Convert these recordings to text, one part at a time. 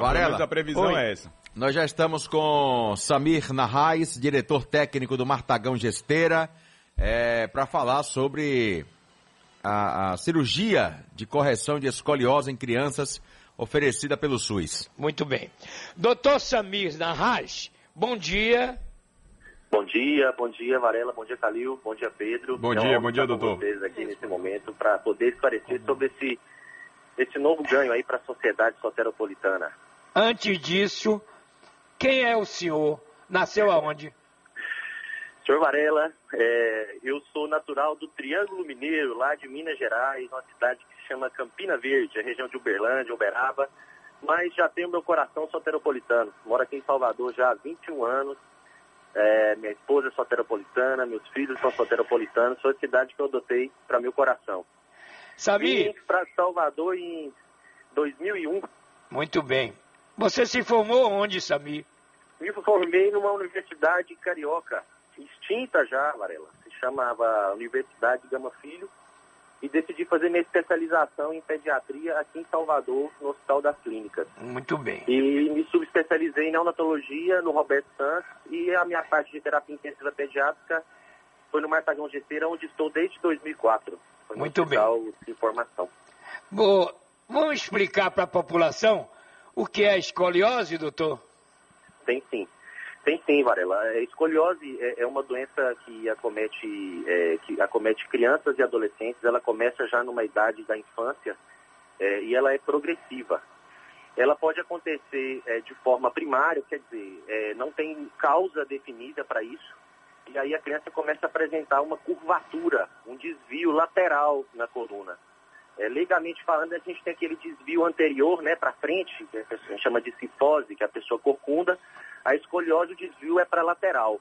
Varela, a previsão Oi. é essa. Nós já estamos com Samir Narrais, diretor técnico do Martagão Gesteira, para falar sobre a, a cirurgia de correção de escoliose em crianças oferecida pelo SUS. Muito bem. Doutor Samir Narraz, bom dia. Bom dia, bom dia Varela, bom dia Calil, bom dia Pedro. Bom É dia, bom dia, doutor. vocês aqui nesse momento para poder esclarecer sobre esse, esse novo ganho aí para a sociedade soteropolitana. Antes disso, quem é o senhor? Nasceu aonde? Senhor Varela, é, eu sou natural do Triângulo Mineiro, lá de Minas Gerais, uma cidade que se chama Campina Verde, a região de Uberlândia, Uberaba, mas já tenho meu coração soteropolitano. Moro aqui em Salvador já há 21 anos. É, minha esposa é soteropolitana, meus filhos são soteropolitanos, foi a cidade que eu adotei para meu coração. Samir, Vim para Salvador em 2001. muito bem. Você se formou onde, Samir? Me formei numa universidade carioca, extinta já, Varela. Se chamava Universidade Gama Filho. E decidi fazer minha especialização em pediatria aqui em Salvador, no Hospital das Clínicas. Muito bem. E me subespecializei em neonatologia no Roberto Santos. E a minha parte de terapia intensiva pediátrica foi no Martagão Gesteira, onde estou desde 2004. Foi Muito bem. De Formação. Bom, vamos explicar para a população o que é escoliose, doutor? Tem sim. Tem sim, Varela. A escoliose é, é uma doença que acomete, é, que acomete crianças e adolescentes. Ela começa já numa idade da infância é, e ela é progressiva. Ela pode acontecer é, de forma primária, quer dizer, é, não tem causa definida para isso. E aí a criança começa a apresentar uma curvatura, um desvio lateral na coluna. É, legalmente falando, a gente tem aquele desvio anterior, né, para frente, que a gente chama de cifose, que a pessoa corcunda. A escoliose, o desvio é para lateral.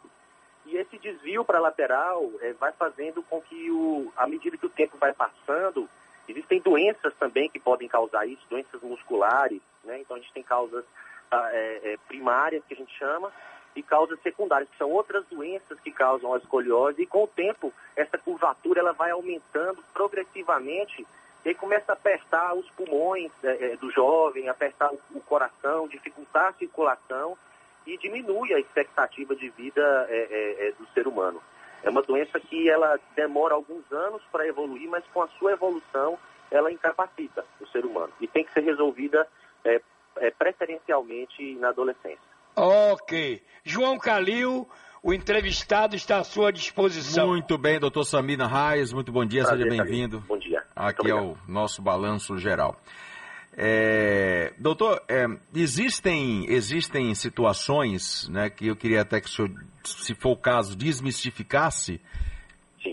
E esse desvio para lateral é, vai fazendo com que, o, à medida que o tempo vai passando, existem doenças também que podem causar isso, doenças musculares, né? Então a gente tem causas ah, é, é, primárias, que a gente chama, e causas secundárias, que são outras doenças que causam a escoliose. E com o tempo, essa curvatura ela vai aumentando progressivamente e aí começa a apertar os pulmões é, é, do jovem, apertar o, o coração, dificultar a circulação e diminui a expectativa de vida é, é, é, do ser humano. É uma doença que ela demora alguns anos para evoluir, mas com a sua evolução ela incapacita o ser humano e tem que ser resolvida é, é, preferencialmente na adolescência. Ok. João Calil, o entrevistado está à sua disposição. Muito bem, doutor Samir Narrais, muito bom dia, Prazer, seja bem-vindo. Bom dia. Aqui é o nosso balanço geral. É, doutor, é, existem, existem situações né, que eu queria até que o senhor, se for o caso, desmistificasse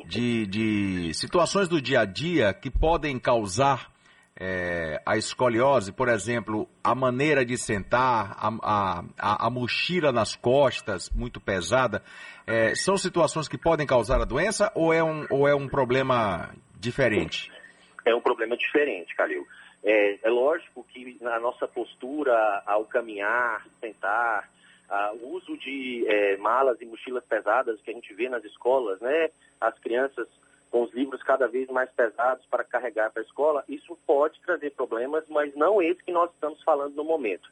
de, de situações do dia a dia que podem causar é, a escoliose, por exemplo, a maneira de sentar, a, a, a, a mochila nas costas muito pesada, é, são situações que podem causar a doença ou é um, ou é um problema diferente? É um problema diferente, Calil. É, é lógico que na nossa postura ao caminhar, sentar, o uso de é, malas e mochilas pesadas que a gente vê nas escolas, né? As crianças com os livros cada vez mais pesados para carregar para a escola, isso pode trazer problemas, mas não esse que nós estamos falando no momento.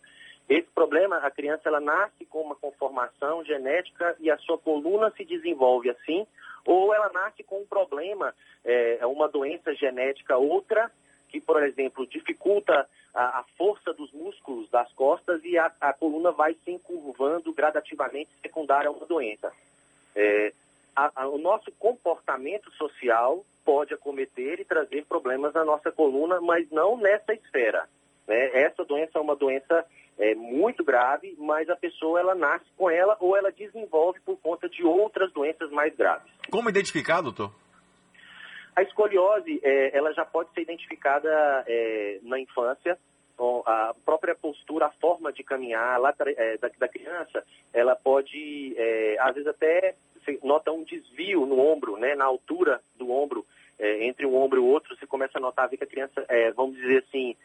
Esse problema, a criança ela nasce com uma conformação genética e a sua coluna se desenvolve assim, ou ela nasce com um problema, é, uma doença genética outra, que, por exemplo, dificulta a, a força dos músculos das costas e a, a, coluna vai se encurvando gradativamente secundária a uma doença. É, a, o nosso comportamento social pode acometer e trazer problemas na nossa coluna, mas não nessa esfera. Né? Essa doença é uma doença é, muito grave, mas a pessoa ela nasce com ela ou ela desenvolve por conta de outras doenças mais graves. Como identificar, doutor? A escoliose, é, ela já pode ser identificada é, na infância, com a própria postura, a forma de caminhar lá, é, da, da, criança, ela pode, é, às vezes até, você nota um desvio no ombro, né, na altura do ombro, é, entre um ombro e o outro, você começa a notar que a criança, é, vamos dizer assim,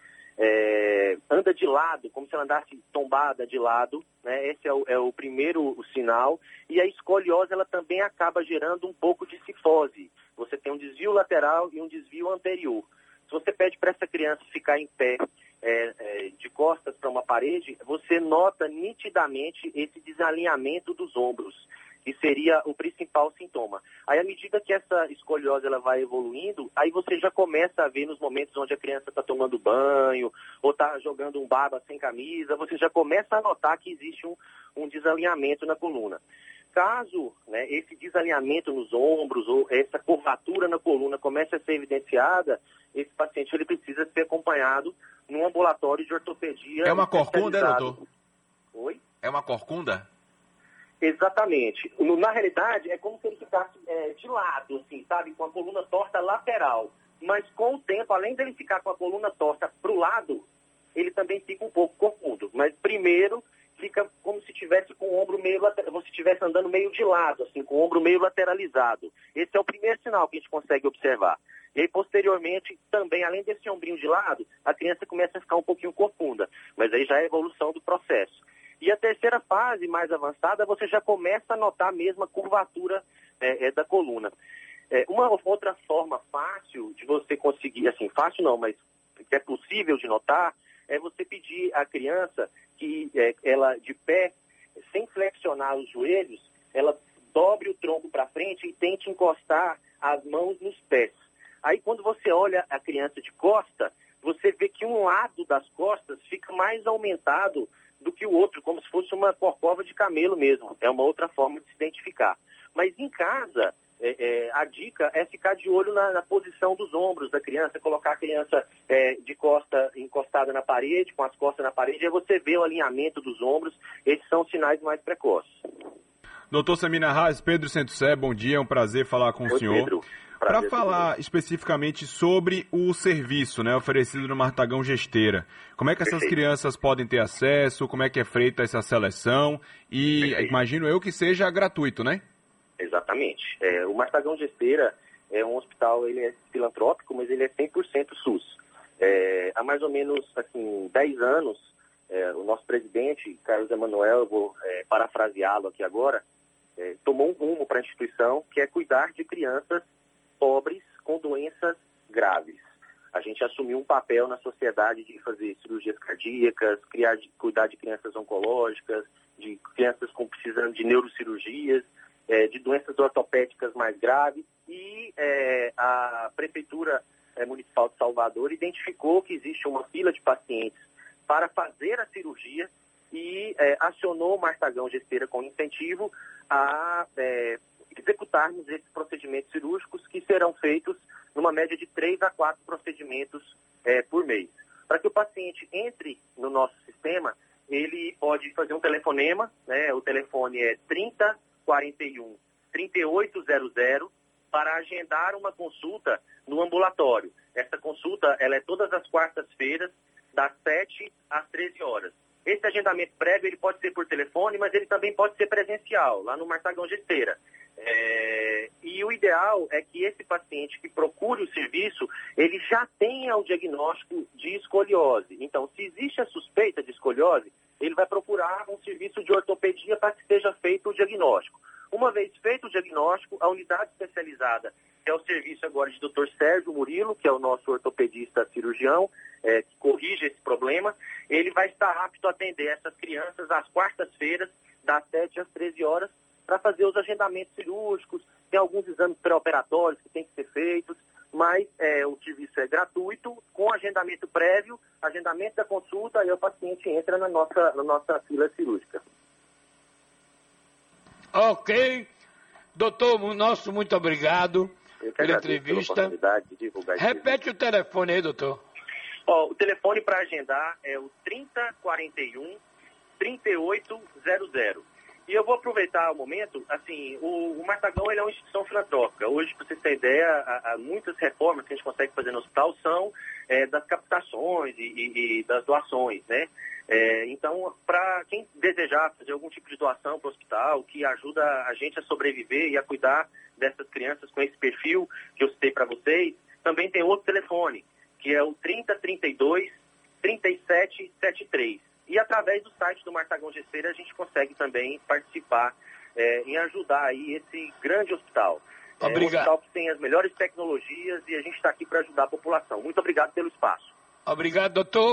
anda de lado, como se ela andasse tombada de lado, né, esse é o, é o primeiro o sinal, e a escoliose, ela também acaba gerando um pouco de cifose, você tem um desvio lateral e um desvio anterior. Se você pede para essa criança ficar em pé, é, é, de costas para uma parede, você nota nitidamente esse desalinhamento dos ombros, que seria o principal sintoma. Aí, à medida que essa escoliose ela vai evoluindo, aí você já começa a ver nos momentos onde a criança está tomando banho ou está jogando um baba sem camisa, você já começa a notar que existe um, um desalinhamento na coluna. Caso né, esse desalinhamento nos ombros ou essa curvatura na coluna comece a ser evidenciada, esse paciente ele precisa ser acompanhado num ambulatório de ortopedia. É uma corcunda, é, doutor? Oi? É uma corcunda? Exatamente. Na realidade, é como se ele ficasse é, de lado, assim, sabe? Com a coluna torta lateral. Mas com o tempo, além dele ficar com a coluna torta para o lado, ele também fica um pouco corcundo. Mas primeiro fica como se tivesse com o ombro meio você estivesse andando meio de lado, assim, com o ombro meio lateralizado. Esse é o primeiro sinal que a gente consegue observar. E aí, posteriormente, também, além desse ombrinho de lado, a criança começa a ficar um pouquinho corcunda. Mas aí já é a evolução do processo. E a terceira fase, mais avançada, você já começa a notar a mesma curvatura é, é, da coluna. É, uma outra forma fácil de você conseguir, assim, fácil não, mas que é possível de notar, é você pedir à criança que é, ela, de pé, sem flexionar os joelhos, ela dobre o tronco para frente e tente encostar as mãos nos pés. Aí, quando você olha a criança de costa, você vê que um lado das costas fica mais aumentado do que o outro, como se fosse uma corcova de camelo mesmo. É uma outra forma de se identificar. Mas em casa, é, é, a dica é ficar de olho na, na, posição dos ombros da criança, colocar a criança é, de costa encostada na parede, com as costas na parede, aí você vê o alinhamento dos ombros. Esses são os sinais mais precoces. Doutor Samina Reis, Pedro Centosé, bom dia, é um prazer falar com Oi, o senhor. Pedro. Para falar especificamente sobre o serviço né, oferecido no Martagão Gesteira, como é que essas Perfeito. crianças podem ter acesso, como é que é feita essa seleção e Perfeito. imagino eu que seja gratuito, né? Exatamente. É, o Martagão Gesteira é um hospital, ele é filantrópico, mas ele é 100% SUS. É, há mais ou menos assim, 10 anos, é, o presidente, Carlos Emanuel, vou é, parafraseá-lo aqui agora, é, tomou um rumo para a instituição que é cuidar de crianças pobres com doenças graves. A gente assumiu um papel na sociedade de fazer cirurgias cardíacas, criar, cuidar de crianças oncológicas, de crianças com precisando de neurocirurgias, é, de doenças ortopédicas mais graves e é, a Prefeitura é, Municipal de Salvador identificou que existe uma fila de pacientes para fazer a cirurgia e é, acionou o Martagão Gesteira com incentivo a é, executarmos esses procedimentos cirúrgicos que serão feitos numa média de três a quatro procedimentos é, por mês. Para que o paciente entre no nosso sistema, ele pode fazer um telefonema, né? o telefone é 3041 3800 para agendar uma consulta no ambulatório. Essa consulta ela é todas as quartas-feiras, das 7 às 13 horas. Esse agendamento prévio ele pode ser por telefone, mas ele também pode ser presencial, lá no Martagão Gesteira. É, e o ideal é que esse paciente que procure o serviço, ele já tenha o diagnóstico de escoliose. Então, se existe a suspeita de escoliose, ele vai procurar um serviço de ortopedia para que seja feito o diagnóstico. Uma vez feito o diagnóstico, a unidade especializada, que é o serviço agora de Dr. Sérgio Murilo, que é o nosso ortopedista cirurgião, é, que corrige esse problema, ele vai estar apto a atender essas crianças às quartas-feiras, das 7 às 13 horas, para fazer os agendamentos cirúrgicos, tem alguns exames pré-operatórios que têm que ser feitos, mas é, o serviço é gratuito, com agendamento prévio, agendamento da consulta, e o paciente entra na nossa, na nossa fila cirúrgica. Ok. Doutor, nosso muito obrigado pela entrevista. Pela Repete o telefone aí, doutor. Ó, o telefone para agendar é o 3041 3800. E eu vou aproveitar o momento, assim, o, o Martagão ele é uma instituição filantrópica. Hoje, para vocês terem ideia, há, há, muitas reformas que a gente consegue fazer no hospital são é, das captações e, e, e, das doações, né? É, então, para quem desejar fazer algum tipo de doação para o hospital, que ajuda a gente a sobreviver e a cuidar dessas crianças com esse perfil que eu citei para vocês, também tem outro telefone, que é o 3032 3773. E através do site do Martagão Gesteira a gente consegue também participar é, em ajudar aí esse grande hospital. Obrigado. É um hospital que tem as melhores tecnologias e a gente está aqui para ajudar a população. Muito obrigado pelo espaço. Obrigado, doutor.